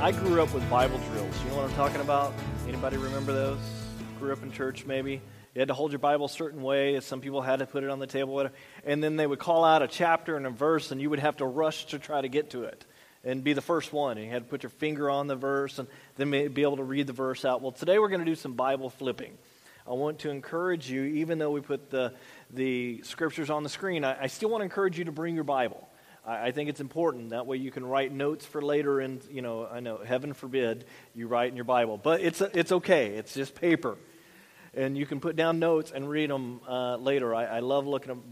I grew up with Bible drills. You know what I'm talking about? Anybody remember those? Grew up in church, maybe. You had to hold your Bible a certain way. Some people had to put it on the table, whatever. and then they would call out a chapter and a verse, and you would have to rush to try to get to it and be the first one. And you had to put your finger on the verse and then be able to read the verse out. Well, today we're going to do some Bible flipping. I want to encourage you, even though we put the, the scriptures on the screen, I, I still want to encourage you to bring your Bible. I, think it's important. That way you can write notes for later, and, you know, I know, heaven forbid you write in your Bible. But it's, it's okay, it's just paper. And you can put down notes and read them uh, later. I, I love looking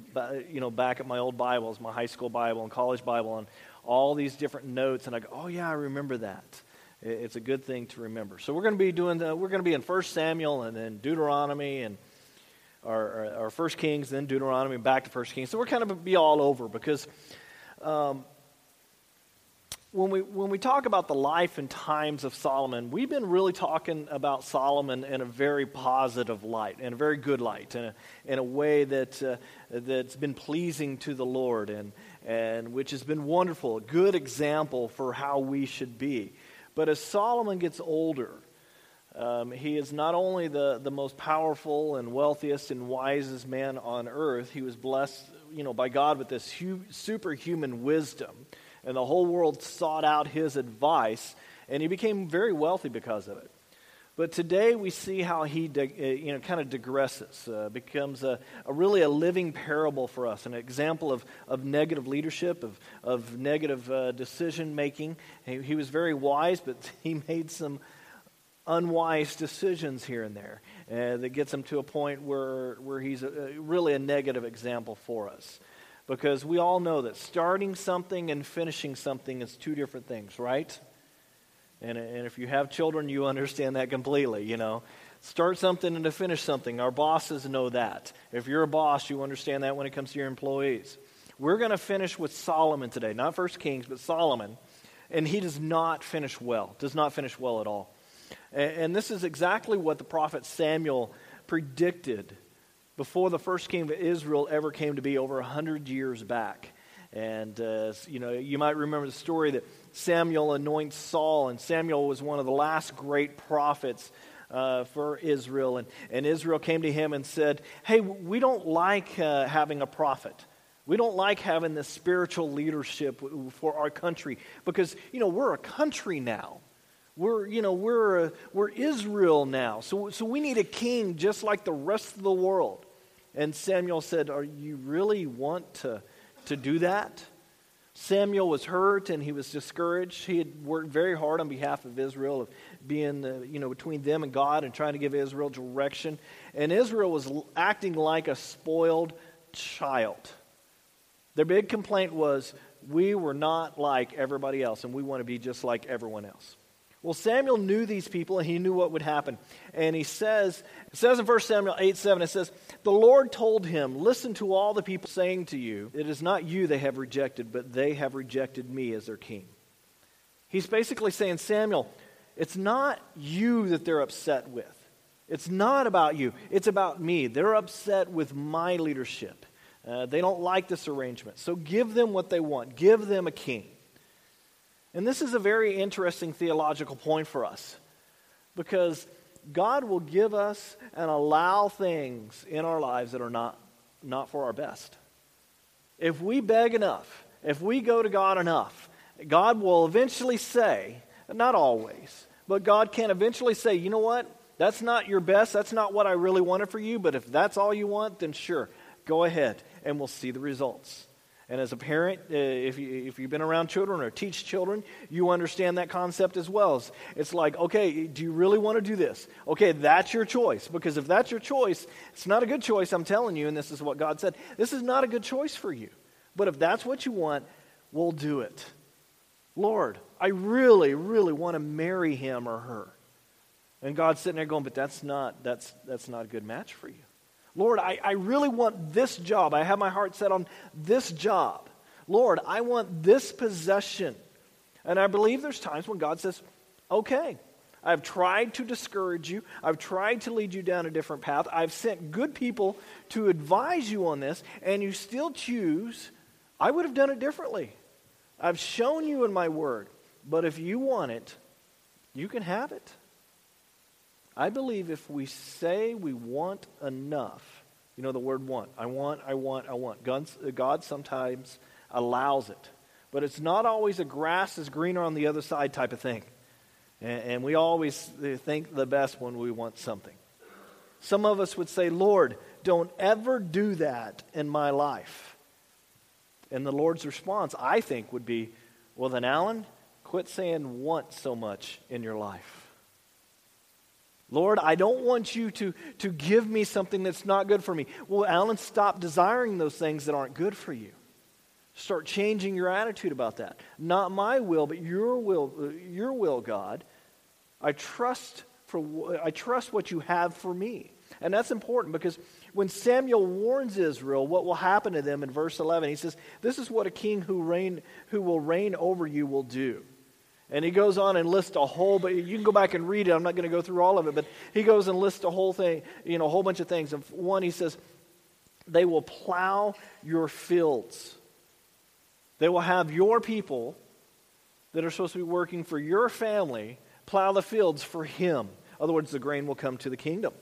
you know, back at my old Bibles, my high school Bible and college Bible, and all these different notes, and I go, oh, yeah, I remember that. It's a good thing to remember. So we're going to be doing the, we're going to be in 1 Samuel and then Deuteronomy and our, our, First Kings, then Deuteronomy, back to First Kings. So we're kind of be all over because um, when we when we talk about the life and times of Solomon, we've been really talking about Solomon in a very positive light, in a very good light, in a, in a way that uh, that's been pleasing to the Lord, and and which has been wonderful, a good example for how we should be. But as Solomon gets older, um, he is not only the, the most powerful and wealthiest and wisest man on earth, he was blessed you know, by God with this hu- superhuman wisdom. And the whole world sought out his advice, and he became very wealthy because of it. But today we see how he, de- uh, you know, kind of digresses, uh, becomes a, a, really a living parable for us, an example of, of negative leadership, of, of negative uh, decision making. He, he, was very wise, but he made some unwise decisions here and there that gets him to a point where, where he's a, really a negative example for us. Because we all know that starting something and finishing something is two different things, right? And, and if you have children, you understand that completely, you know. Start something and to finish something. Our bosses know that. If you're a boss, you understand that when it comes to your employees. We're going to finish with Solomon today, not First Kings, but Solomon. And he does not finish well, does not finish well at all. And this is exactly what the prophet Samuel predicted before the first king of Israel ever came to be over 100 years back. And, uh, you know, you might remember the story that Samuel anoints Saul, and Samuel was one of the last great prophets uh, for Israel. And, and Israel came to him and said, Hey, we don't like uh, having a prophet. We don't like having this spiritual leadership for our country because, you know, we're a country now. We're, you know, we're, uh, we're Israel now. So, so we need a king just like the rest of the world. And Samuel said, Are you really want to, to do that? Samuel was hurt and he was discouraged. He had worked very hard on behalf of Israel, of being, uh, you know, between them and God and trying to give Israel direction. And Israel was acting like a spoiled child. Their big complaint was, we were not like everybody else, and we want to be just like everyone else. Well, Samuel knew these people and he knew what would happen. And he says, it says in 1 Samuel 8 7, it says, The Lord told him, Listen to all the people saying to you, It is not you they have rejected, but they have rejected me as their king. He's basically saying, Samuel, it's not you that they're upset with. It's not about you, it's about me. They're upset with my leadership. Uh, they don't like this arrangement. So give them what they want, give them a king. And this is a very interesting theological point for us because God will give us and allow things in our lives that are not, not for our best. If we beg enough, if we go to God enough, God will eventually say, not always, but God can eventually say, you know what? That's not your best. That's not what I really wanted for you. But if that's all you want, then sure, go ahead and we'll see the results. And as a parent, uh, if, you, if you've been around children or teach children, you understand that concept as well. It's like, okay, do you really want to do this? Okay, that's your choice. Because if that's your choice, it's not a good choice, I'm telling you, and this is what God said. This is not a good choice for you. But if that's what you want, we'll do it. Lord, I really, really want to marry him or her. And God's sitting there going, but that's not, that's, that's not a good match for you. Lord, I, I really want this job. I have my heart set on this job. Lord, I want this possession. And I believe there's times when God says, okay, I've tried to discourage you. I've tried to lead you down a different path. I've sent good people to advise you on this, and you still choose, I would have done it differently. I've shown you in my word. But if you want it, you can have it. I believe if we say we want enough, you know the word want. I want, I want, I want. God, sometimes allows it. But it's not always a grass is greener on the other side type of thing. And, and we always think the best when we want something. Some of us would say, Lord, don't ever do that in my life. And the Lord's response, I think, would be, Well, then, Alan, quit saying want so much in your life. Lord, I don't want you to, to give me something that's not good for me. Well, Alan, stop desiring those things that aren't good for you. Start changing your attitude about that. Not my will, but your will, your will, God. I trust for I trust what you have for me. And that's important because when Samuel warns Israel what will happen to them in verse 11, he says, "This is what a king who reign who will reign over you will do." And he goes on and lists a whole, but you can go back and read it. I'm not going to go through all of it, but he goes and lists a whole thing, you know, a whole bunch of things. And one, he says, they will plow your fields. They will have your people that are supposed to be working for your family plow the fields for him. In other words, the grain will come to the kingdom.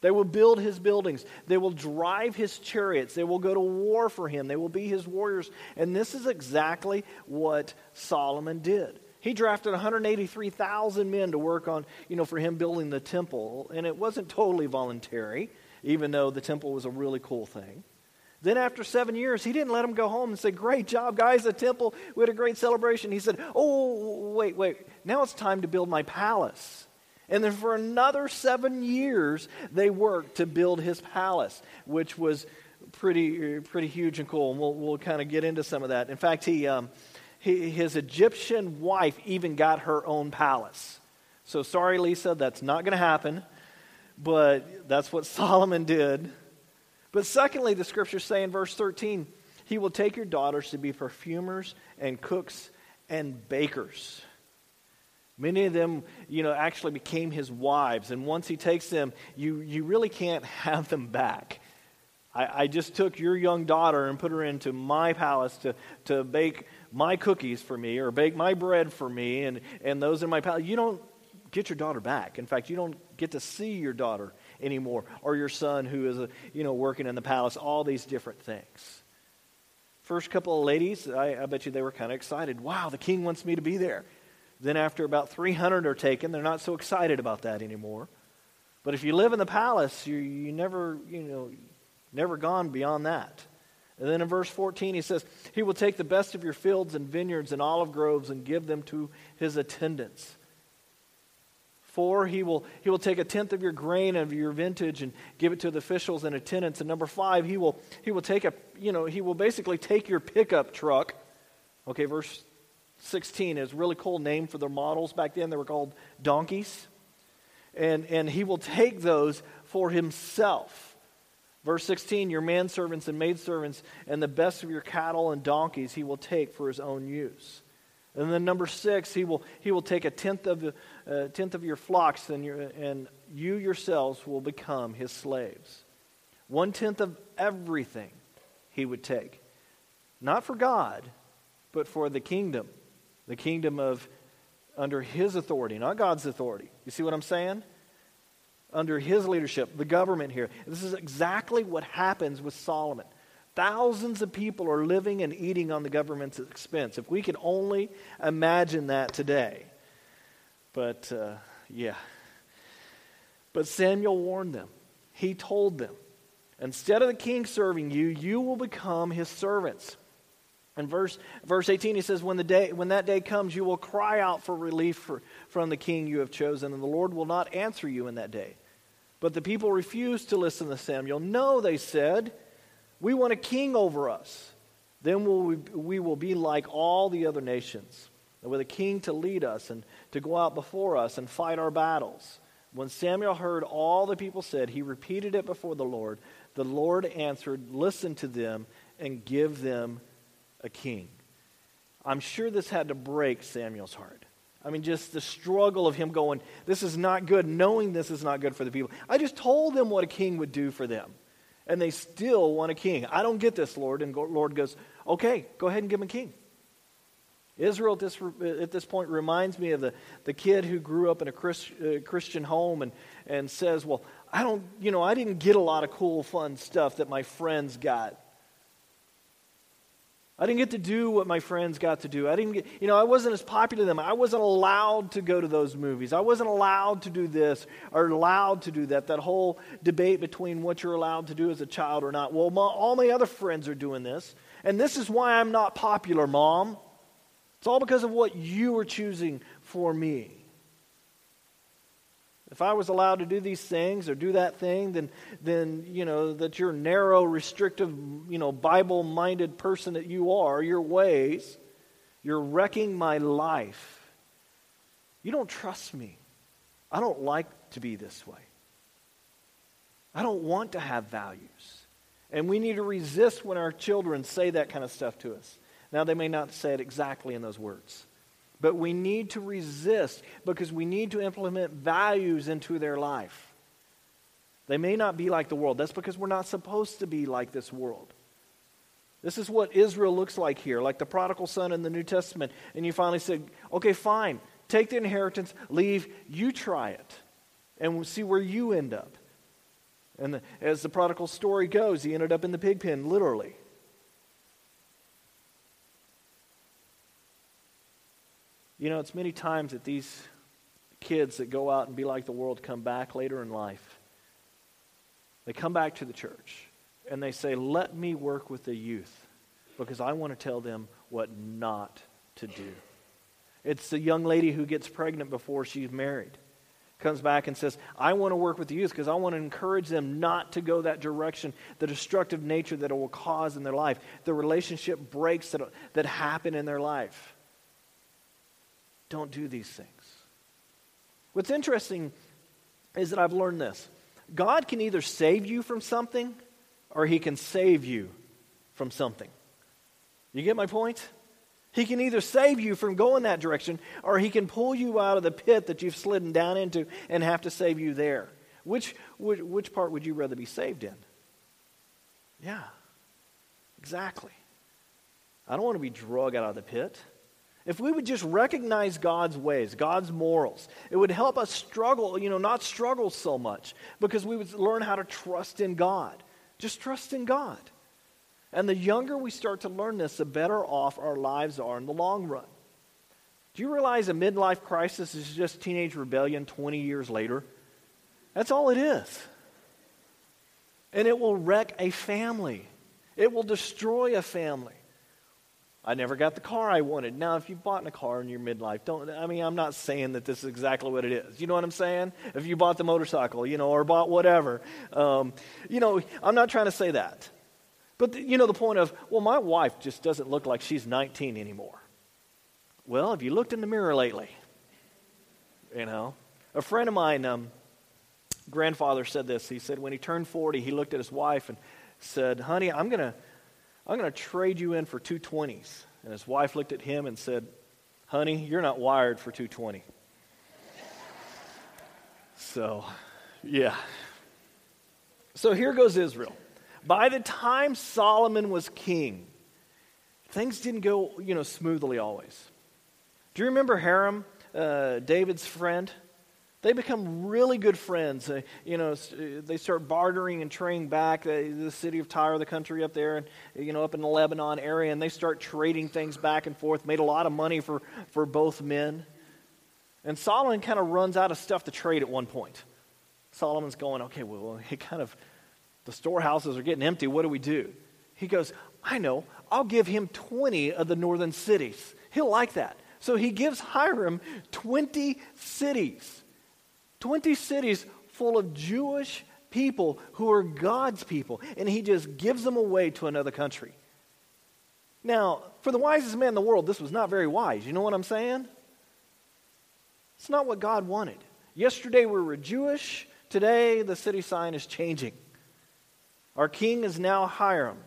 They will build his buildings. They will drive his chariots. They will go to war for him. They will be his warriors. And this is exactly what Solomon did. He drafted 183,000 men to work on, you know, for him building the temple. And it wasn't totally voluntary, even though the temple was a really cool thing. Then, after seven years, he didn't let them go home and say, Great job, guys, the temple. We had a great celebration. He said, Oh, wait, wait. Now it's time to build my palace. And then for another seven years, they worked to build his palace, which was pretty, pretty huge and cool. And we'll, we'll kind of get into some of that. In fact, he, um, his Egyptian wife even got her own palace. So sorry, Lisa, that's not going to happen. But that's what Solomon did. But secondly, the scriptures say in verse 13, he will take your daughters to be perfumers and cooks and bakers. Many of them, you know, actually became his wives. And once he takes them, you, you really can't have them back. I, I just took your young daughter and put her into my palace to, to bake my cookies for me or bake my bread for me and, and those in my palace. You don't get your daughter back. In fact, you don't get to see your daughter anymore, or your son who is, a, you know, working in the palace, all these different things. First couple of ladies, I, I bet you they were kind of excited. Wow, the king wants me to be there. Then, after about 300 are taken, they're not so excited about that anymore. But if you live in the palace, you, you never, you know, never gone beyond that. And then in verse 14, he says, He will take the best of your fields and vineyards and olive groves and give them to his attendants. Four, he will, he will take a tenth of your grain of your vintage and give it to the officials and attendants. And number five, he will, he will take a, you know, he will basically take your pickup truck. Okay, verse 16 is really cool name for their models. Back then they were called donkeys. And, and he will take those for himself. Verse 16, your manservants and maidservants and the best of your cattle and donkeys he will take for his own use. And then number six, he will, he will take a tenth of, the, uh, tenth of your flocks, and, your, and you yourselves will become his slaves. One tenth of everything he would take. Not for God, but for the kingdom. The kingdom of under his authority, not God's authority. You see what I'm saying? Under his leadership, the government here. This is exactly what happens with Solomon. Thousands of people are living and eating on the government's expense. If we could only imagine that today. But, uh, yeah. But Samuel warned them. He told them, instead of the king serving you, you will become his servants. In verse, verse 18, he says, when, the day, when that day comes, you will cry out for relief for, from the king you have chosen, and the Lord will not answer you in that day. But the people refused to listen to Samuel. No, they said. We want a king over us. Then will we, we will be like all the other nations, with a king to lead us and to go out before us and fight our battles. When Samuel heard all the people said, he repeated it before the Lord. The Lord answered, Listen to them and give them a king. I'm sure this had to break Samuel's heart. I mean, just the struggle of him going, This is not good, knowing this is not good for the people. I just told them what a king would do for them and they still want a king. I don't get this, Lord. And Lord goes, okay, go ahead and give him a king. Israel at this, at this point reminds me of the, the kid who grew up in a uh, Christian home and, and says, Well, I don't, you know, I didn't get a lot of cool, fun stuff that my friends got. I didn't get to do what my friends got to do. I didn't get, you know, I wasn't as popular as them. I wasn't allowed to go to those movies. I wasn't allowed to do this or allowed to do that. That whole debate between what you're allowed to do as a child or not. Well, my, all my other friends are doing this, and this is why I'm not popular, mom. It's all because of what you are choosing for me. If I was allowed to do these things or do that thing, then, then you know, that you're narrow, restrictive, you know, Bible minded person that you are, your ways, you're wrecking my life. You don't trust me. I don't like to be this way. I don't want to have values. And we need to resist when our children say that kind of stuff to us. Now, they may not say it exactly in those words, but we need to resist because we need to implement values into their life. They may not be like the world. That's because we're not supposed to be like this world. This is what Israel looks like here, like the prodigal son in the New Testament. And you finally said, okay, fine, take the inheritance, leave, you try it, and we'll see where you end up. And the, as the prodigal story goes, he ended up in the pig pen, literally. You know, it's many times that these kids that go out and be like the world come back later in life. They come back to the church and they say, Let me work with the youth because I want to tell them what not to do. It's the young lady who gets pregnant before she's married. Comes back and says, I want to work with the youth because I want to encourage them not to go that direction, the destructive nature that it will cause in their life, the relationship breaks that, that happen in their life don't do these things. What's interesting is that I've learned this God can either save you from something or he can save you from something. You get my point? He can either save you from going that direction or he can pull you out of the pit that you've slidden down into and have to save you there. Which, which, which part would you rather be saved in? Yeah, exactly. I don't want to be drug out of the pit. If we would just recognize God's ways, God's morals, it would help us struggle, you know, not struggle so much because we would learn how to trust in God. Just trust in God. And the younger we start to learn this, the better off our lives are in the long run. Do you realize a midlife crisis is just teenage rebellion 20 years later? That's all it is. And it will wreck a family, it will destroy a family. I never got the car I wanted. Now, if you bought a car in your midlife, don't, I mean, I'm not saying that this is exactly what it is. You know what I'm saying? If you bought the motorcycle, you know, or bought whatever, um, you know, I'm not trying to say that. But, the, you know, the point of, well, my wife just doesn't look like she's 19 anymore. Well, have you looked in the mirror lately? You know, a friend of mine, um, grandfather said this. He said when he turned 40, he looked at his wife and said, honey, I'm going to I'm going to trade you in for 220s. And his wife looked at him and said, Honey, you're not wired for 220. so, yeah. So here goes Israel. By the time Solomon was king, things didn't go, you know, smoothly always. Do you remember Hiram, uh, David's friend? They become really good friends. Uh, you know, they start bartering and trading back uh, the city of Tyre, the country up there, and you know, up in the Lebanon area, and they start trading things back and forth. Made a lot of money for for both men. And Solomon kind of runs out of stuff to trade at one point. Solomon's going, okay, well, he kind of the storehouses are getting empty. What do we do? He goes, I know. I'll give him 20 of the northern cities. He'll like that. So he gives Hiram 20 cities. 20 cities full of Jewish people who are God's people, and he just gives them away to another country. Now, for the wisest man in the world, this was not very wise. You know what I'm saying? It's not what God wanted. Yesterday we were Jewish, today the city sign is changing. Our king is now Hiram.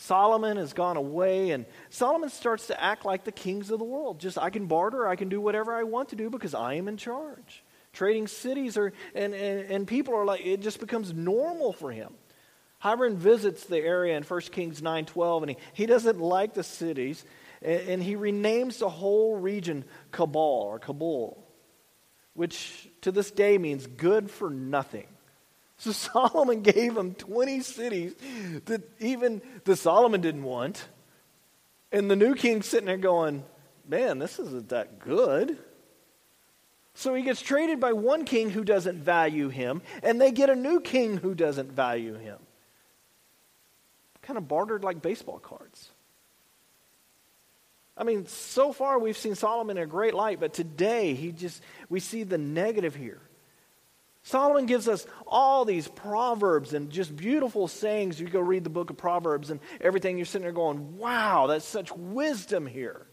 Solomon has gone away, and Solomon starts to act like the kings of the world. Just, I can barter, I can do whatever I want to do because I am in charge. Trading cities are, and, and, and people are like, it just becomes normal for him. Hiram visits the area in 1 Kings 9.12, and he, he doesn't like the cities. And, and he renames the whole region Cabal or Kabul, which to this day means good for nothing. So Solomon gave him 20 cities that even the Solomon didn't want. And the new king's sitting there going, man, this isn't that good. So he gets traded by one king who doesn't value him, and they get a new king who doesn't value him. Kind of bartered like baseball cards. I mean, so far we've seen Solomon in a great light, but today he just we see the negative here. Solomon gives us all these proverbs and just beautiful sayings. You go read the book of Proverbs and everything, you're sitting there going, wow, that's such wisdom here.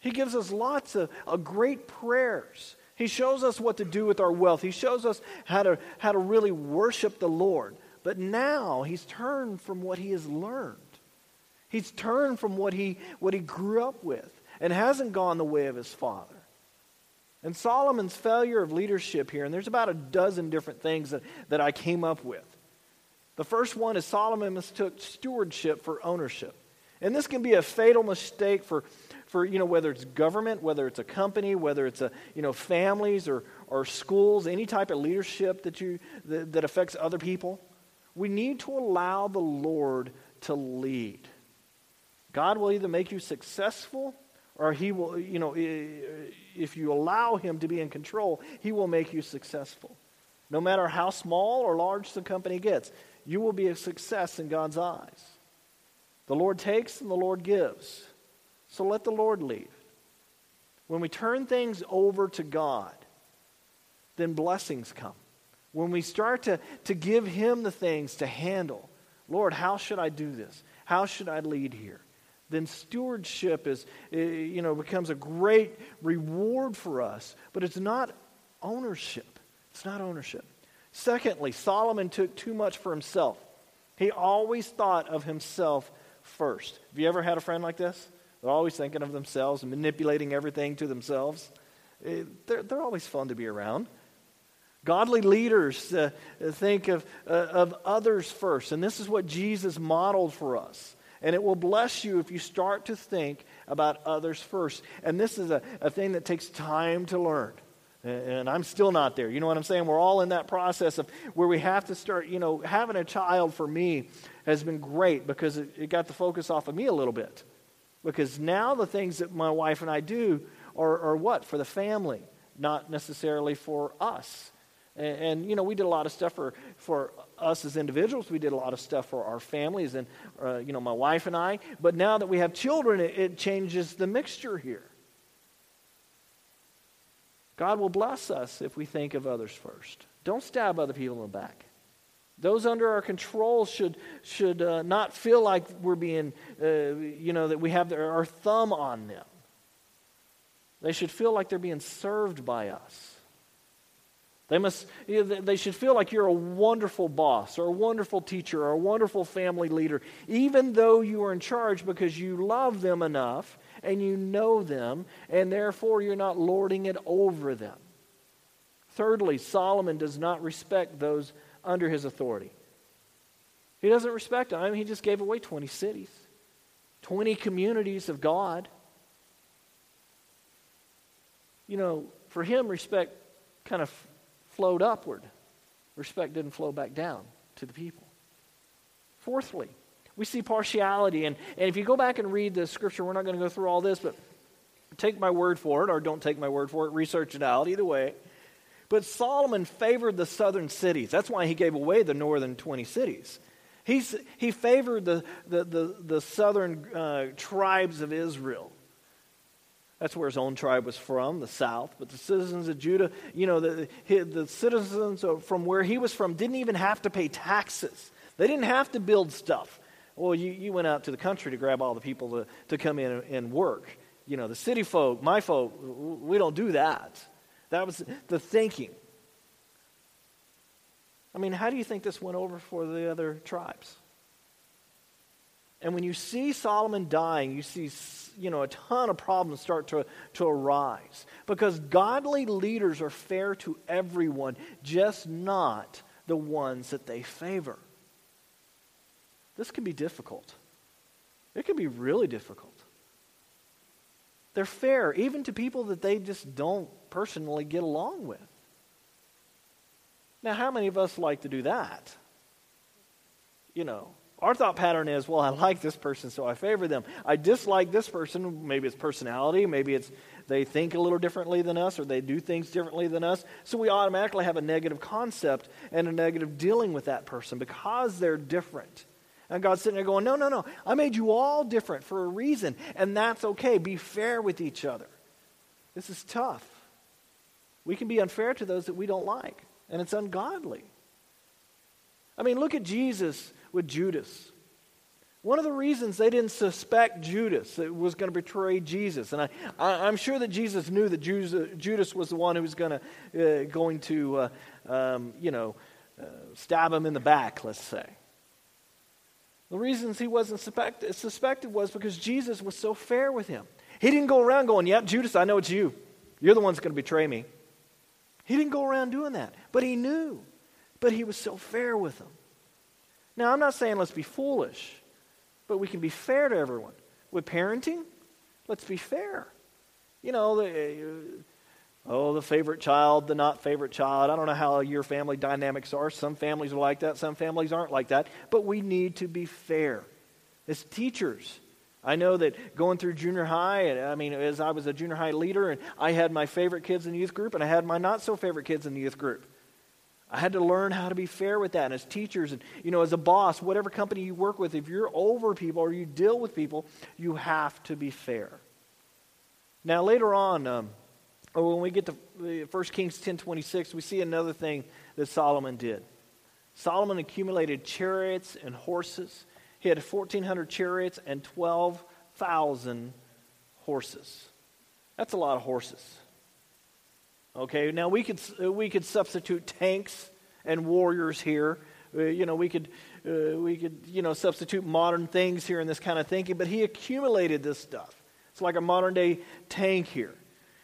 He gives us lots of, of great prayers. He shows us what to do with our wealth. He shows us how to, how to really worship the Lord. But now he's turned from what he has learned. He's turned from what he, what he grew up with and hasn't gone the way of his father. And Solomon's failure of leadership here, and there's about a dozen different things that, that I came up with. The first one is Solomon mistook stewardship for ownership. And this can be a fatal mistake for, for you know, whether it's government, whether it's a company, whether it's a, you know, families or, or schools, any type of leadership that, you, that, that affects other people. We need to allow the Lord to lead. God will either make you successful or he will, you know, if you allow him to be in control, he will make you successful. No matter how small or large the company gets, you will be a success in God's eyes. The Lord takes and the Lord gives. So let the Lord lead. When we turn things over to God, then blessings come. When we start to, to give Him the things to handle, Lord, how should I do this? How should I lead here? Then stewardship is, eh, you know, becomes a great reward for us, but it's not ownership. It's not ownership. Secondly, Solomon took too much for himself. He always thought of himself first. Have you ever had a friend like this? They're always thinking of themselves and manipulating everything to themselves. Eh, they're, they're always fun to be around. Godly leaders uh, think of, uh, of others first, and this is what Jesus modeled for us. And it will bless you if you start to think about others first. And this is a, a thing that takes time to learn. And I'm still not there. You know what I'm saying? We're all in that process of where we have to start, you know, having a child for me has been great because it, it got the focus off of me a little bit. Because now the things that my wife and I do are, are what? For the family, not necessarily for us. And, and, you know, we did a lot of stuff for, for us as individuals. We did a lot of stuff for our families and, uh, you know, my wife and I. But now that we have children, it, it changes the mixture here. God will bless us if we think of others first. Don't stab other people in the back. Those under our control should, should uh, not feel like we're being, uh, you know, that we have their, our thumb on them. They should feel like they're being served by us. They, must, they should feel like you're a wonderful boss or a wonderful teacher or a wonderful family leader, even though you are in charge because you love them enough and you know them, and therefore you're not lording it over them. Thirdly, Solomon does not respect those under his authority. He doesn't respect them. I mean, he just gave away 20 cities, 20 communities of God. You know, for him, respect kind of flowed upward. Respect didn't flow back down to the people. Fourthly, we see partiality. And, and if you go back and read the scripture, we're not going to go through all this, but take my word for it, or don't take my word for it, research it out, either way. But Solomon favored the southern cities. That's why he gave away the northern 20 cities. He's, he favored the, the, the, the southern uh, tribes of Israel. That's where his own tribe was from, the south. But the citizens of Judah, you know, the, the citizens from where he was from didn't even have to pay taxes. They didn't have to build stuff. Well, you, you went out to the country to grab all the people to, to come in and, and work. You know, the city folk, my folk, we don't do that. That was the thinking. I mean, how do you think this went over for the other tribes? And when you see Solomon dying, you see you know, a ton of problems start to, to arise. Because godly leaders are fair to everyone, just not the ones that they favor. This can be difficult. It can be really difficult. They're fair, even to people that they just don't personally get along with. Now, how many of us like to do that? You know, our thought pattern is, well, I like this person, so I favor them. I dislike this person. Maybe it's personality. Maybe it's they think a little differently than us or they do things differently than us. So we automatically have a negative concept and a negative dealing with that person because they're different. And God's sitting there going, no, no, no. I made you all different for a reason, and that's okay. Be fair with each other. This is tough. We can be unfair to those that we don't like, and it's ungodly. I mean, look at Jesus with Judas. One of the reasons they didn't suspect Judas was going to betray Jesus, and I, I, am sure that Jesus knew that Judas was the one who was going to, uh, going to uh, um, you know, uh, stab him in the back, let's say. The reasons he wasn't suspect, suspected was because Jesus was so fair with him. He didn't go around going, Yep, Judas, I know it's you. You're the one that's going to betray me. He didn't go around doing that, but he knew. But he was so fair with him. Now, I'm not saying let's be foolish, but we can be fair to everyone. With parenting, let's be fair. You know, the, uh, oh, the favorite child, the not favorite child. I don't know how your family dynamics are. Some families are like that, some families aren't like that. But we need to be fair. As teachers, I know that going through junior high, I mean, as I was a junior high leader, and I had my favorite kids in the youth group, and I had my not so favorite kids in the youth group. I had to learn how to be fair with that. And as teachers and, you know, as a boss, whatever company you work with, if you're over people or you deal with people, you have to be fair. Now, later on, um, or when we get to 1 Kings 10.26, we see another thing that Solomon did. Solomon accumulated chariots and horses. He had 1,400 chariots and 12,000 horses. That's a lot of horses. Okay, now we could, uh, we could substitute tanks and warriors here. Uh, you know, we could, uh, we could, you know, substitute modern things here in this kind of thinking, but he accumulated this stuff. It's like a modern day tank here.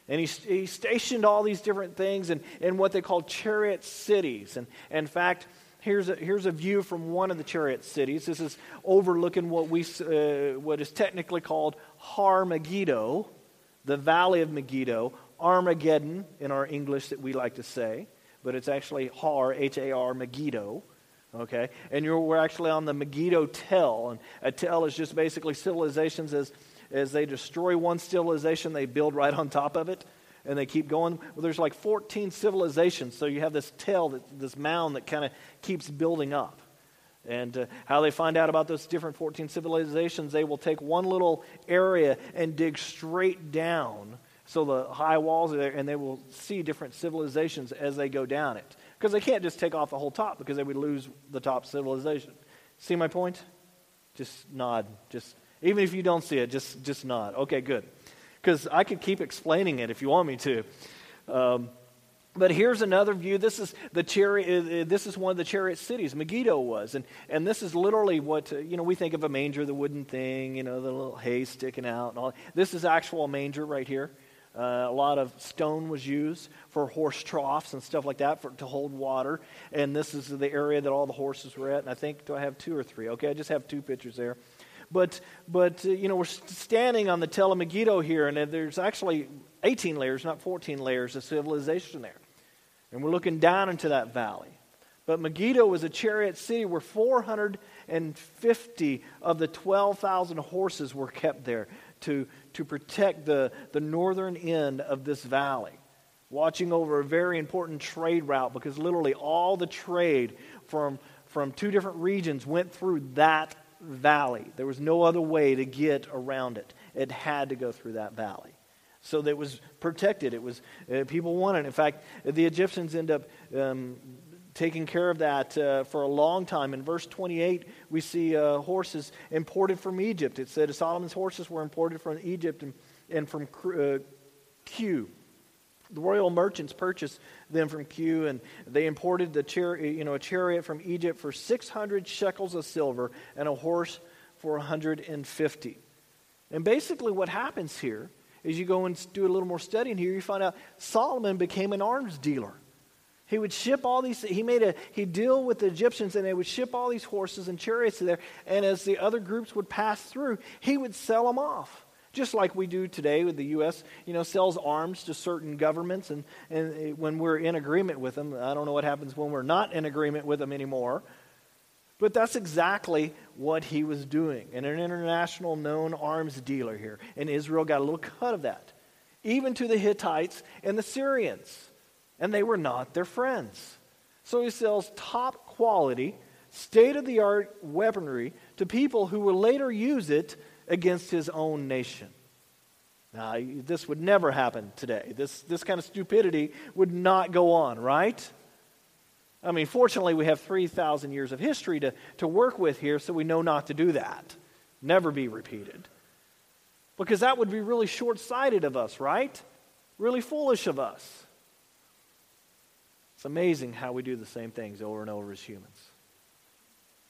And he, he stationed all these different things in, in what they call chariot cities. And, in fact, here's a, here's a view from one of the chariot cities. This is overlooking what, we, uh, what is technically called Har Megiddo, the valley of Megiddo, Armageddon in our English that we like to say, but it's actually Har, H A R, Megiddo. Okay? And we're actually on the Megiddo Tell. And a tell is just basically civilizations as, as they destroy one civilization, they build right on top of it. And they keep going. Well, there's like 14 civilizations, so you have this tell, that, this mound that kind of keeps building up. And uh, how they find out about those different 14 civilizations, they will take one little area and dig straight down so the high walls are there, and they will see different civilizations as they go down it. Because they can't just take off the whole top because they would lose the top civilization. See my point? Just nod. Just even if you don't see it, just just nod. Okay, good. Because I could keep explaining it if you want me to. Um, but here's another view. This is the chariot. Uh, uh, this is one of the chariot cities. Megiddo was, and and this is literally what uh, you know. We think of a manger, the wooden thing, you know, the little hay sticking out, and all. This is actual manger right here. Uh, a lot of stone was used for horse troughs and stuff like that for, to hold water. And this is the area that all the horses were at. And I think, do I have two or three? Okay, I just have two pictures there. But, but uh, you know, we're standing on the Tel here, and there's actually 18 layers, not 14 layers of civilization there. And we're looking down into that valley. But Megiddo was a chariot city where 450 of the 12,000 horses were kept there to, to protect the, the northern end of this valley, watching over a very important trade route because literally all the trade from, from two different regions went through that valley. There was no other way to get around it, it had to go through that valley. So it was protected. It was uh, people wanted. In fact, the Egyptians end up um, taking care of that uh, for a long time. In verse 28, we see uh, horses imported from Egypt. It said Solomon's horses were imported from Egypt and, and from uh, Kue. The royal merchants purchased them from Kue, and they imported the char- you know, a chariot from Egypt for 600 shekels of silver and a horse for 150. And basically, what happens here is you go and do a little more studying here, you find out Solomon became an arms dealer. He would ship all these, he made a, he'd deal with the Egyptians and they would ship all these horses and chariots to there. And as the other groups would pass through, he would sell them off Just like we do today with the U.S., you know, sells arms to certain governments, and, and when we're in agreement with them, I don't know what happens when we're not in agreement with them anymore. But that's exactly what he was doing. And an international known arms dealer here. And Israel got a little cut of that. Even to the Hittites and the Syrians. And they were not their friends. So he sells top quality, state of the art weaponry to people who will later use it against his own nation. Now, this would never happen today. This, this kind of stupidity would not go on, right? I mean, fortunately, we have 3,000 years of history to, to work with here, so we know not to do that. Never be repeated. Because that would be really short sighted of us, right? Really foolish of us. It's amazing how we do the same things over and over as humans.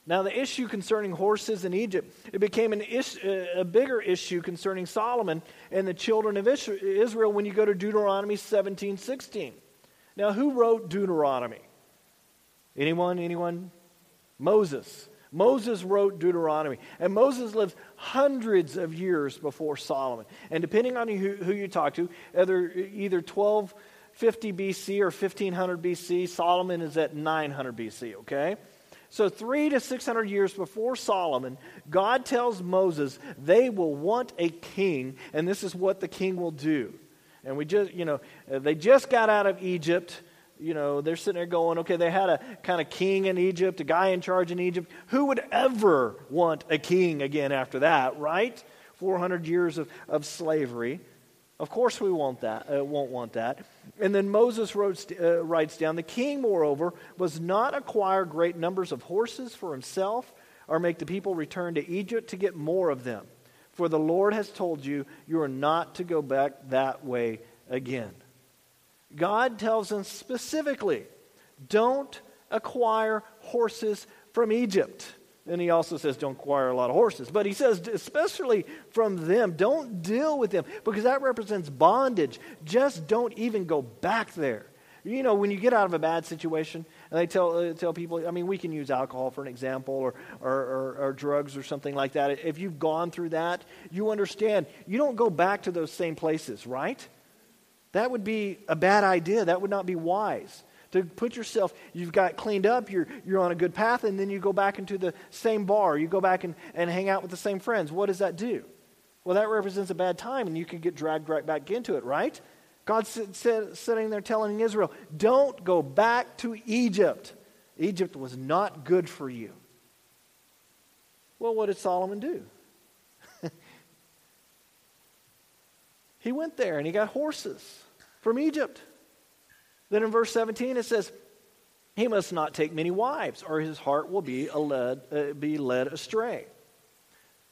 Now, the issue concerning horses in Egypt, it became an is, uh, a bigger issue concerning Solomon and the children of Israel when you go to Deuteronomy 17 16. Now, who wrote Deuteronomy? Anyone? Anyone? Moses. Moses wrote Deuteronomy. And Moses lived hundreds of years before Solomon. And depending on who, who you talk to, either, either 1250 BC or 1500 BC, Solomon is at 900 BC, okay? So, three to 600 years before Solomon, God tells Moses they will want a king, and this is what the king will do. And we just, you know, they just got out of Egypt you know, they're sitting there going, okay, they had a kind of king in Egypt, a guy in charge in Egypt. Who would ever want a king again after that, right? 400 years of, of slavery. Of course, we want that, uh, won't want that. And then Moses wrote, uh, writes down the king, moreover, was not acquire great numbers of horses for himself or make the people return to Egypt to get more of them. For the Lord has told you, you are not to go back that way again. God tells them specifically don't acquire horses from Egypt. And he also says, don't acquire a lot of horses. But he says, especially from them, don't deal with them because that represents bondage. Just don't even go back there. You know, when you get out of a bad situation, and they tell, uh, tell people, I mean, we can use alcohol for an example or, or, or, or drugs or something like that. If you've gone through that, you understand. You don't go back to those same places, right? That would be a bad idea. That would not be wise. To put yourself, you've got cleaned up, you're, you're on a good path, and then you go back into the same bar. You go back and, and hang out with the same friends. What does that do? Well, that represents a bad time, and you could get dragged right back into it, right? God's sitting there telling Israel, don't go back to Egypt. Egypt was not good for you. Well, what did Solomon do? He went there and he got horses from Egypt. Then in verse 17 it says, He must not take many wives, or his heart will be led, uh, be led astray.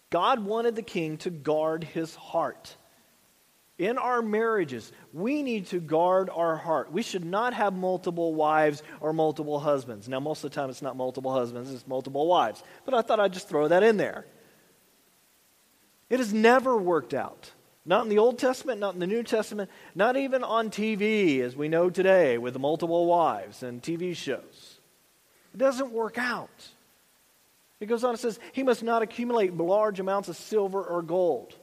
God wanted the king to guard his heart. In our marriages, we need to guard our heart. We should not have multiple wives or multiple husbands. Now, most of the time, it's not multiple husbands, it's multiple wives. But I thought I'd just throw that in there. It has never worked out. Not in the Old Testament, not in the New Testament, not even on TV as we know today with multiple wives and TV shows. It doesn't work out. It goes on and says, He must not accumulate large amounts of silver or gold.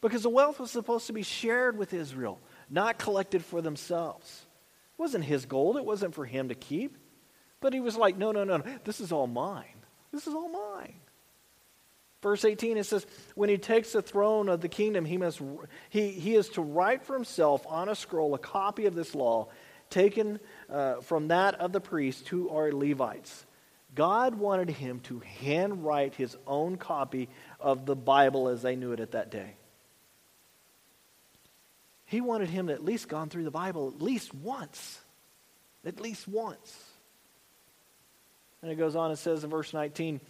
Because the wealth was supposed to be shared with Israel, not collected for themselves. It wasn't his gold, it wasn't for him to keep. But he was like, No, no, no, no. this is all mine. This is all mine. Verse 18, it says, When he takes the throne of the kingdom, he, must, he, he is to write for himself on a scroll a copy of this law, taken uh, from that of the priests who are Levites. God wanted him to handwrite his own copy of the Bible as they knew it at that day. He wanted him to at least gone through the Bible at least once. At least once. And it goes on and says in verse 19,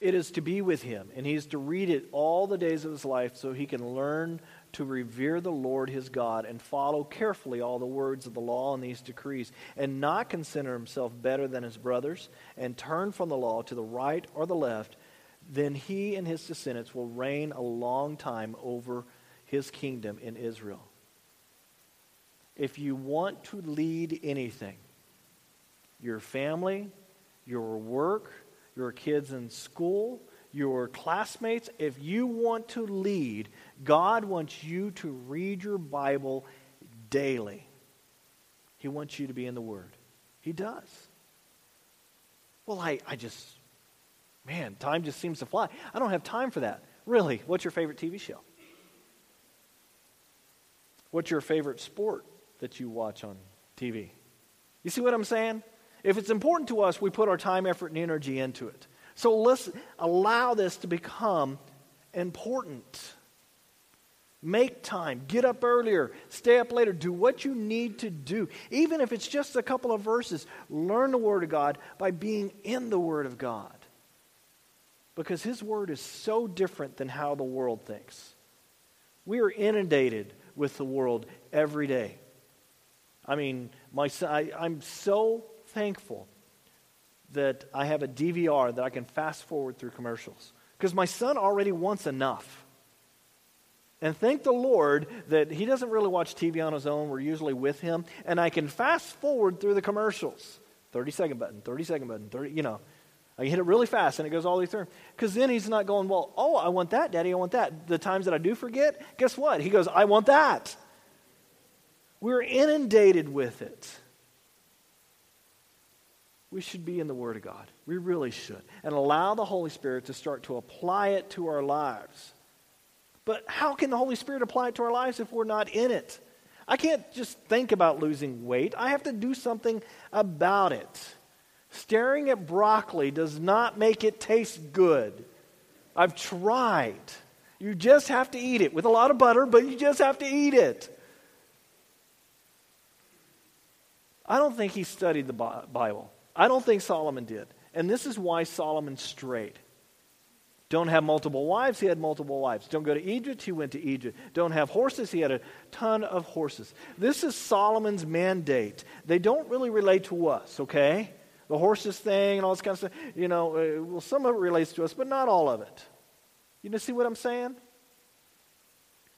it is to be with him, and he is to read it all the days of his life so he can learn to revere the Lord his God and follow carefully all the words of the law and these decrees, and not consider himself better than his brothers, and turn from the law to the right or the left, then he and his descendants will reign a long time over his kingdom in Israel. If you want to lead anything, your family, your work, your kids in school, your classmates, if you want to lead, God wants you to read your Bible daily. He wants you to be in the Word. He does. Well, I, I just, man, time just seems to fly. I don't have time for that. Really, what's your favorite TV show? What's your favorite sport that you watch on TV? You see what I'm saying? If it's important to us, we put our time, effort, and energy into it. So let's allow this to become important. Make time. Get up earlier. Stay up later. Do what you need to do. Even if it's just a couple of verses, learn the Word of God by being in the Word of God. Because His Word is so different than how the world thinks. We are inundated with the world every day. I mean, my son, I, I'm so thankful that I have a DVR that I can fast forward through commercials. Because my son already wants enough. And thank the Lord that he doesn't really watch TV on his own. We're usually with him. And I can fast forward through the commercials 30 second button, 30 second button, 30, you know. I hit it really fast and it goes all the way through. Because then he's not going, well, oh, I want that, Daddy, I want that. The times that I do forget, guess what? He goes, I want that. We're inundated with it. We should be in the Word of God. We really should. And allow the Holy Spirit to start to apply it to our lives. But how can the Holy Spirit apply it to our lives if we're not in it? I can't just think about losing weight. I have to do something about it. Staring at broccoli does not make it taste good. I've tried. You just have to eat it with a lot of butter, but you just have to eat it. I don't think he studied the Bible. I don't think Solomon did. And this is why Solomon strayed. Don't have multiple wives, he had multiple wives. Don't go to Egypt, he went to Egypt. Don't have horses, he had a ton of horses. This is Solomon's mandate. They don't really relate to us, okay? The horses thing and all this kind of stuff, you know, uh, well, some of it relates to us, but not all of it. You know, see what I'm saying?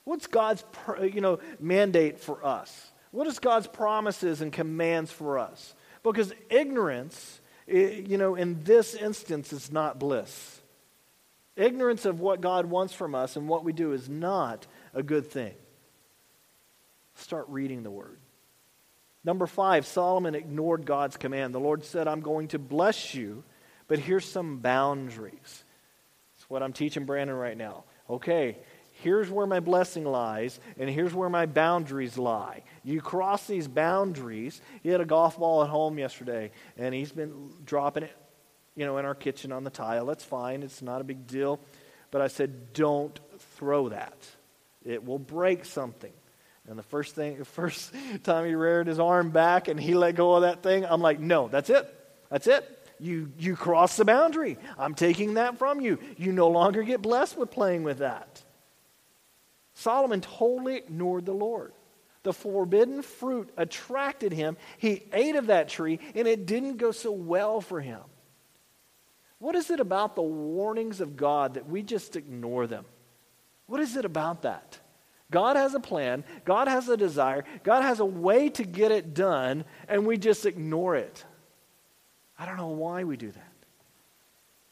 What's God's, you know, mandate for us? What is God's promises and commands for us? Because ignorance, you know, in this instance is not bliss. Ignorance of what God wants from us and what we do is not a good thing. Start reading the Word. Number five, Solomon ignored God's command. The Lord said, I'm going to bless you, but here's some boundaries. That's what I'm teaching Brandon right now. Okay, here's where my blessing lies, and here's where my boundaries lie. You cross these boundaries. He had a golf ball at home yesterday, and he's been dropping it you know, in our kitchen on the tile. That's fine. It's not a big deal. But I said, don't throw that. It will break something. And the first thing, the first time he reared his arm back and he let go of that thing, I'm like, no, that's it. That's it. You, you cross the boundary. I'm taking that from you. You no longer get blessed with playing with that. Solomon totally ignored the Lord. The forbidden fruit attracted him. He ate of that tree, and it didn't go so well for him. What is it about the warnings of God that we just ignore them? What is it about that? God has a plan, God has a desire, God has a way to get it done, and we just ignore it. I don't know why we do that.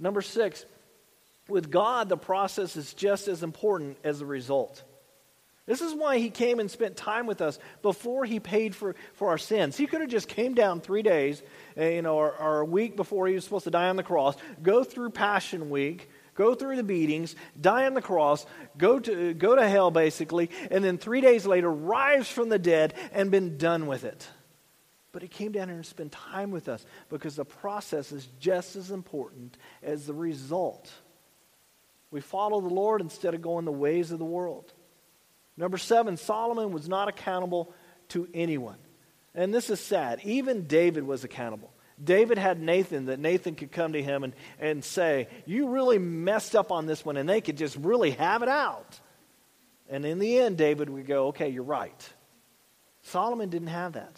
Number six, with God, the process is just as important as the result. This is why he came and spent time with us before he paid for, for our sins. He could have just came down three days, eh, you know, or, or a week before he was supposed to die on the cross, go through Passion Week, go through the beatings, die on the cross, go to, go to hell basically, and then three days later rise from the dead and been done with it. But he came down here and spent time with us because the process is just as important as the result. We follow the Lord instead of going the ways of the world. Number seven, Solomon was not accountable to anyone. And this is sad. Even David was accountable. David had Nathan that Nathan could come to him and, and say, You really messed up on this one, and they could just really have it out. And in the end, David would go, Okay, you're right. Solomon didn't have that.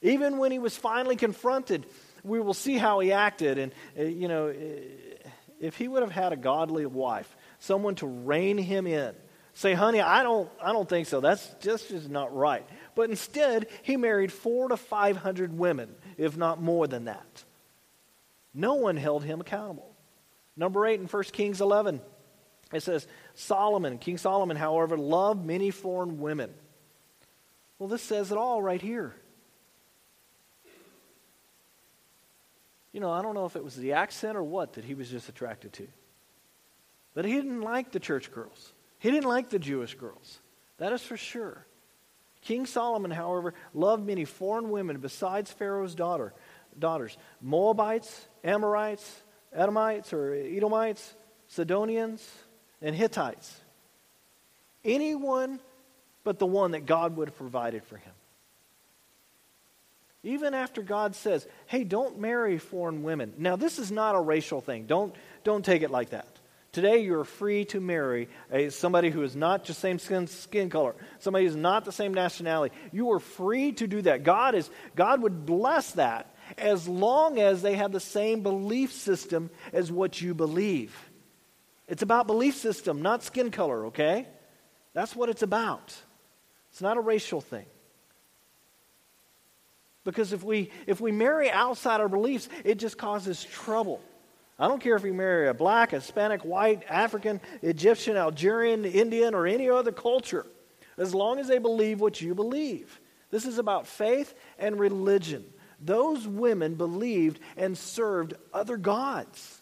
Even when he was finally confronted, we will see how he acted. And, uh, you know, if he would have had a godly wife, someone to rein him in, say, honey, I don't, I don't think so. That's just, just not right. But instead, he married four to 500 women, if not more than that. No one held him accountable. Number eight in 1 Kings 11, it says, Solomon, King Solomon, however, loved many foreign women. Well, this says it all right here. You know, I don't know if it was the accent or what that he was just attracted to. But he didn't like the church girls. He didn't like the Jewish girls. That is for sure. King Solomon, however, loved many foreign women besides Pharaoh's daughter, daughters Moabites, Amorites, Edomites or Edomites, Sidonians, and Hittites. Anyone but the one that God would have provided for him. Even after God says, hey, don't marry foreign women. Now, this is not a racial thing. Don't, don't take it like that. Today, you're free to marry a, somebody who is not the same skin, skin color, somebody who's not the same nationality. You are free to do that. God, is, God would bless that as long as they have the same belief system as what you believe. It's about belief system, not skin color, okay? That's what it's about. It's not a racial thing. Because if we, if we marry outside our beliefs, it just causes trouble. I don't care if you marry a black, Hispanic, white, African, Egyptian, Algerian, Indian, or any other culture, as long as they believe what you believe. This is about faith and religion. Those women believed and served other gods,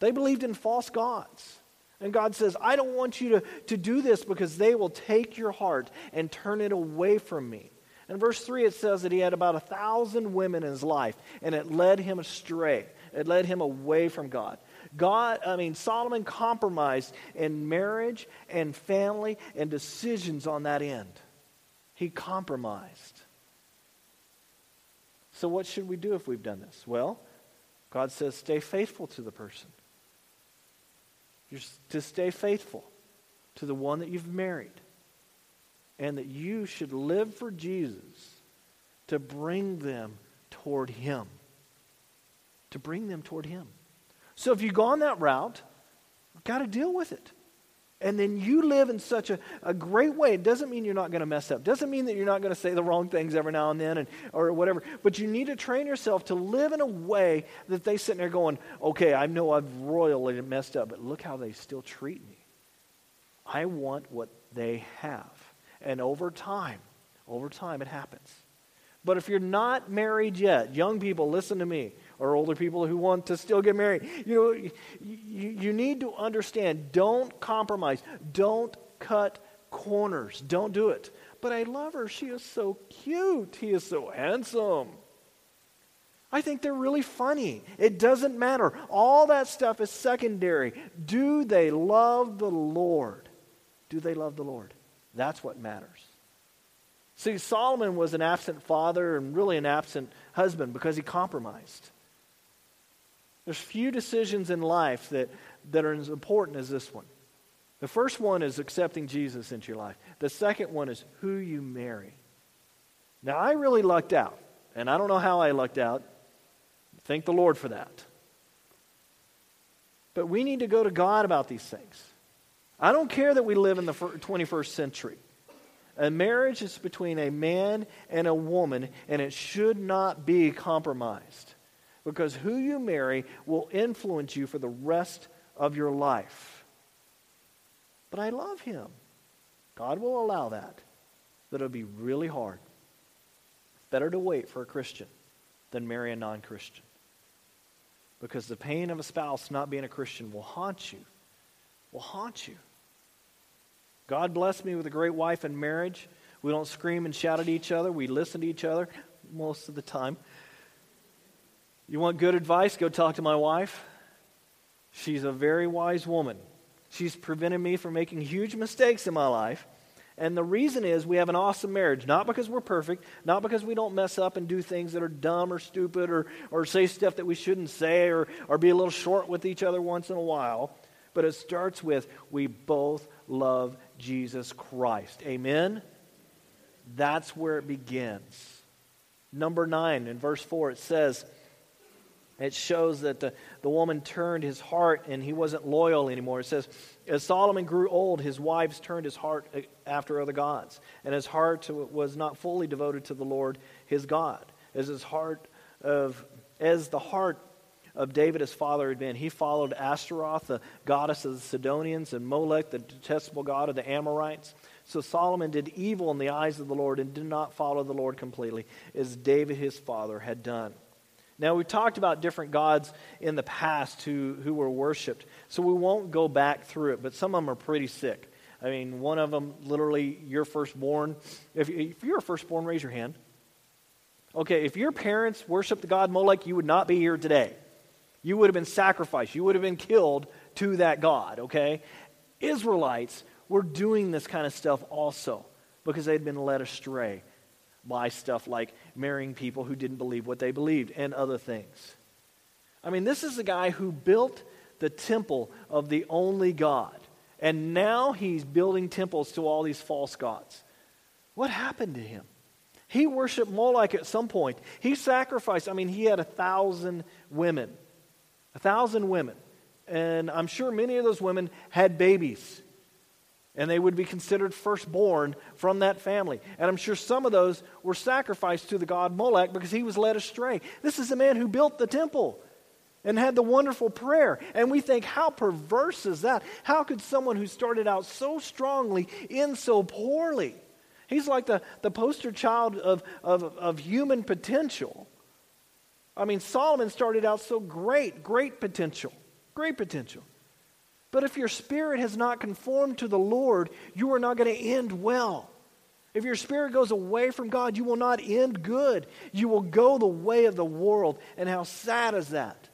they believed in false gods. And God says, I don't want you to, to do this because they will take your heart and turn it away from me. In verse 3, it says that he had about a thousand women in his life, and it led him astray. It led him away from God. God, I mean, Solomon compromised in marriage and family and decisions on that end. He compromised. So, what should we do if we've done this? Well, God says, stay faithful to the person. You're to stay faithful to the one that you've married and that you should live for Jesus to bring them toward Him. To bring them toward Him. So if you've gone that route, you've got to deal with it. And then you live in such a, a great way. It doesn't mean you're not going to mess up. Doesn't mean that you're not going to say the wrong things every now and then and, or whatever. But you need to train yourself to live in a way that they sit there going, okay, I know I've royally messed up, but look how they still treat me. I want what they have. And over time, over time, it happens. But if you're not married yet, young people, listen to me, or older people who want to still get married, you know, you, you need to understand don't compromise, don't cut corners, don't do it. But I love her. She is so cute. He is so handsome. I think they're really funny. It doesn't matter. All that stuff is secondary. Do they love the Lord? Do they love the Lord? That's what matters. See, Solomon was an absent father and really an absent husband because he compromised. There's few decisions in life that, that are as important as this one. The first one is accepting Jesus into your life. The second one is who you marry. Now, I really lucked out, and I don't know how I lucked out. Thank the Lord for that. But we need to go to God about these things. I don't care that we live in the 21st century. A marriage is between a man and a woman, and it should not be compromised. Because who you marry will influence you for the rest of your life. But I love him. God will allow that. But it'll be really hard. Better to wait for a Christian than marry a non Christian. Because the pain of a spouse not being a Christian will haunt you. Will haunt you. God blessed me with a great wife and marriage. We don't scream and shout at each other. We listen to each other most of the time. You want good advice? Go talk to my wife. She's a very wise woman. She's prevented me from making huge mistakes in my life. And the reason is we have an awesome marriage. Not because we're perfect, not because we don't mess up and do things that are dumb or stupid or, or say stuff that we shouldn't say or, or be a little short with each other once in a while. But it starts with we both love Jesus Christ. Amen? That's where it begins. Number nine, in verse 4, it says, it shows that the, the woman turned his heart and he wasn't loyal anymore. It says, As Solomon grew old, his wives turned his heart uh, after other gods, and his heart was not fully devoted to the Lord his God. As his heart of as the heart of David, his father, had been. He followed Ashtaroth, the goddess of the Sidonians, and Molech, the detestable god of the Amorites. So Solomon did evil in the eyes of the Lord and did not follow the Lord completely, as David, his father, had done. Now, we've talked about different gods in the past who, who were worshiped, so we won't go back through it, but some of them are pretty sick. I mean, one of them, literally, your firstborn. If, if you're a firstborn, raise your hand. Okay, if your parents worshiped the god Molech, you would not be here today. You would have been sacrificed. You would have been killed to that god, okay? Israelites were doing this kind of stuff also because they'd been led astray by stuff like marrying people who didn't believe what they believed and other things. I mean, this is the guy who built the temple of the only God. And now he's building temples to all these false gods. What happened to him? He worshiped Moloch at some point. He sacrificed, I mean, he had a thousand women. A thousand women. And I'm sure many of those women had babies. And they would be considered firstborn from that family. And I'm sure some of those were sacrificed to the god Moloch because he was led astray. This is the man who built the temple and had the wonderful prayer. And we think, how perverse is that? How could someone who started out so strongly end so poorly? He's like the, the poster child of, of, of human potential. I mean, Solomon started out so great, great potential, great potential. But if your spirit has not conformed to the Lord, you are not going to end well. If your spirit goes away from God, you will not end good. You will go the way of the world. And how sad is that?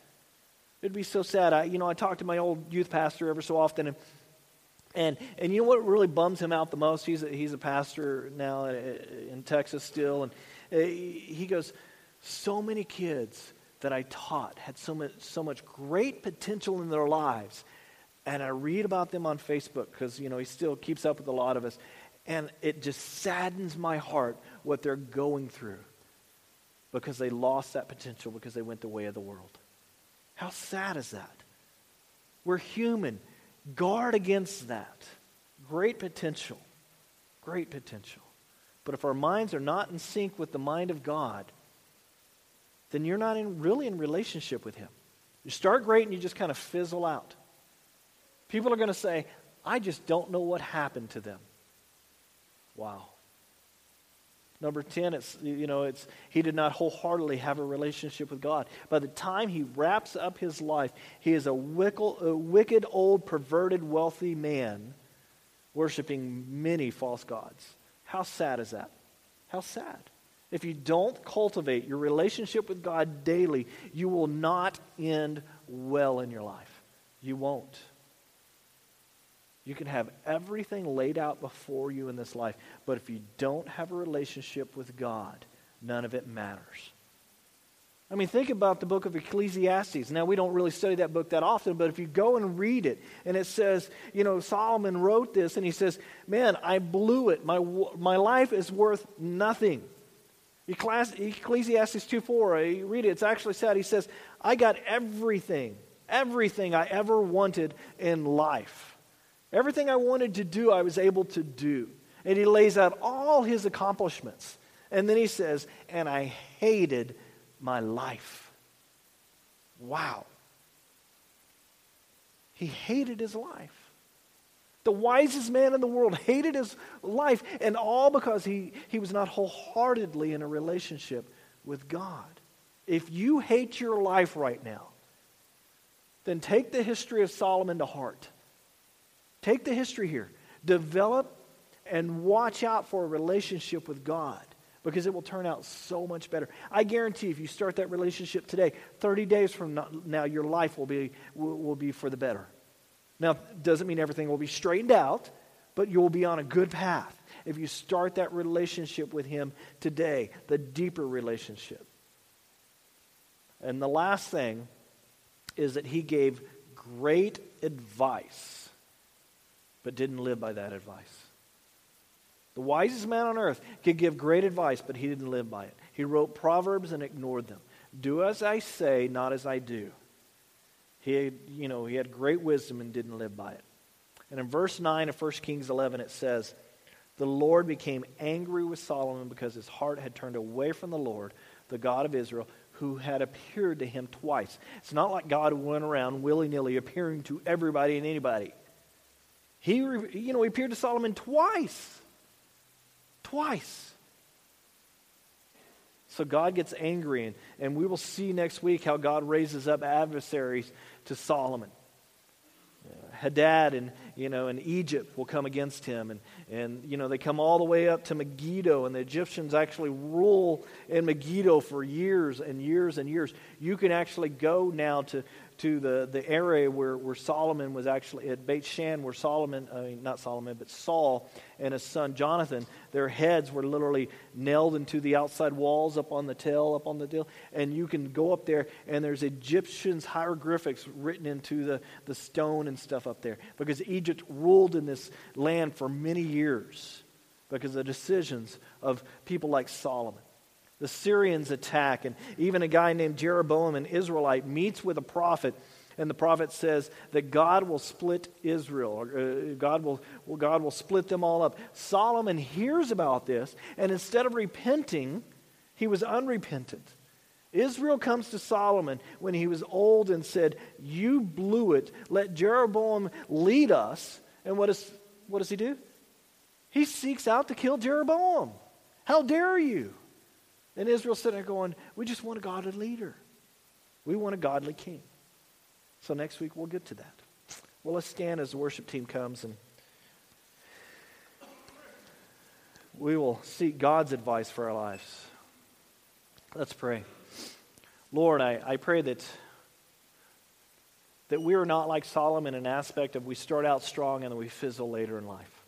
It'd be so sad. I, you know, I talk to my old youth pastor ever so often, and and, and you know what really bums him out the most? He's a, he's a pastor now in Texas still. And uh, he goes, So many kids that I taught had so much, so much great potential in their lives. And I read about them on Facebook because, you know, he still keeps up with a lot of us. And it just saddens my heart what they're going through because they lost that potential because they went the way of the world. How sad is that? We're human. Guard against that. Great potential. Great potential. But if our minds are not in sync with the mind of God, then you're not in, really in relationship with Him. You start great and you just kind of fizzle out. People are going to say, I just don't know what happened to them. Wow. Number 10, it's, you know, it's, he did not wholeheartedly have a relationship with God. By the time he wraps up his life, he is a wicked, a wicked old, perverted, wealthy man worshiping many false gods. How sad is that? How sad. If you don't cultivate your relationship with God daily, you will not end well in your life. You won't. You can have everything laid out before you in this life, but if you don't have a relationship with God, none of it matters. I mean, think about the book of Ecclesiastes. Now, we don't really study that book that often, but if you go and read it, and it says, you know, Solomon wrote this, and he says, Man, I blew it. My, my life is worth nothing. Ecclesiastes 2 4, you read it, it's actually said, he says, I got everything, everything I ever wanted in life. Everything I wanted to do, I was able to do. And he lays out all his accomplishments. And then he says, and I hated my life. Wow. He hated his life. The wisest man in the world hated his life, and all because he, he was not wholeheartedly in a relationship with God. If you hate your life right now, then take the history of Solomon to heart Take the history here. Develop and watch out for a relationship with God because it will turn out so much better. I guarantee if you start that relationship today, 30 days from now, your life will be, will, be for the better. Now, doesn't mean everything will be straightened out, but you will be on a good path if you start that relationship with Him today, the deeper relationship. And the last thing is that He gave great advice but didn't live by that advice. The wisest man on earth could give great advice, but he didn't live by it. He wrote Proverbs and ignored them. Do as I say, not as I do. He, had, you know, he had great wisdom and didn't live by it. And in verse 9 of 1 Kings 11, it says, The Lord became angry with Solomon because his heart had turned away from the Lord, the God of Israel, who had appeared to him twice. It's not like God went around willy nilly appearing to everybody and anybody. He, you know, he appeared to Solomon twice. Twice. So God gets angry, and, and we will see next week how God raises up adversaries to Solomon. Uh, Hadad and you know and Egypt will come against him and and you know they come all the way up to Megiddo and the Egyptians actually rule in Megiddo for years and years and years. You can actually go now to to the, the area where, where Solomon was actually at Beit Shan, where Solomon, I mean, not Solomon, but Saul and his son Jonathan, their heads were literally nailed into the outside walls up on the tel, up on the deal. And you can go up there, and there's Egyptians' hieroglyphics written into the, the stone and stuff up there. Because Egypt ruled in this land for many years because of the decisions of people like Solomon. The Syrians attack, and even a guy named Jeroboam, an Israelite, meets with a prophet, and the prophet says that God will split Israel. Uh, God, will, God will split them all up. Solomon hears about this, and instead of repenting, he was unrepentant. Israel comes to Solomon when he was old and said, You blew it. Let Jeroboam lead us. And what, is, what does he do? He seeks out to kill Jeroboam. How dare you? And Israel's sitting there going, We just want a godly leader. We want a godly king. So next week we'll get to that. Well, let's stand as the worship team comes and we will seek God's advice for our lives. Let's pray. Lord, I, I pray that, that we are not like Solomon in an aspect of we start out strong and then we fizzle later in life.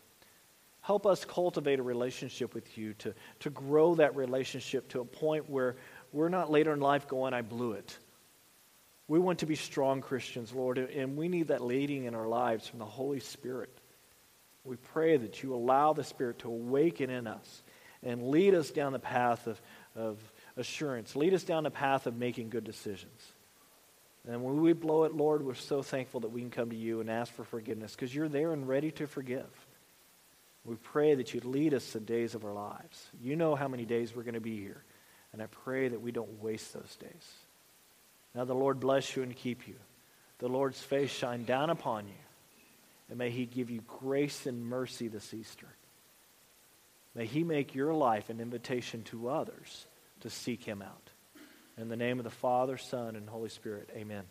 Help us cultivate a relationship with you to, to grow that relationship to a point where we're not later in life going, I blew it. We want to be strong Christians, Lord, and we need that leading in our lives from the Holy Spirit. We pray that you allow the Spirit to awaken in us and lead us down the path of, of assurance, lead us down the path of making good decisions. And when we blow it, Lord, we're so thankful that we can come to you and ask for forgiveness because you're there and ready to forgive. We pray that you'd lead us the days of our lives. You know how many days we're going to be here. And I pray that we don't waste those days. Now the Lord bless you and keep you. The Lord's face shine down upon you. And may he give you grace and mercy this Easter. May he make your life an invitation to others to seek him out. In the name of the Father, Son, and Holy Spirit, amen.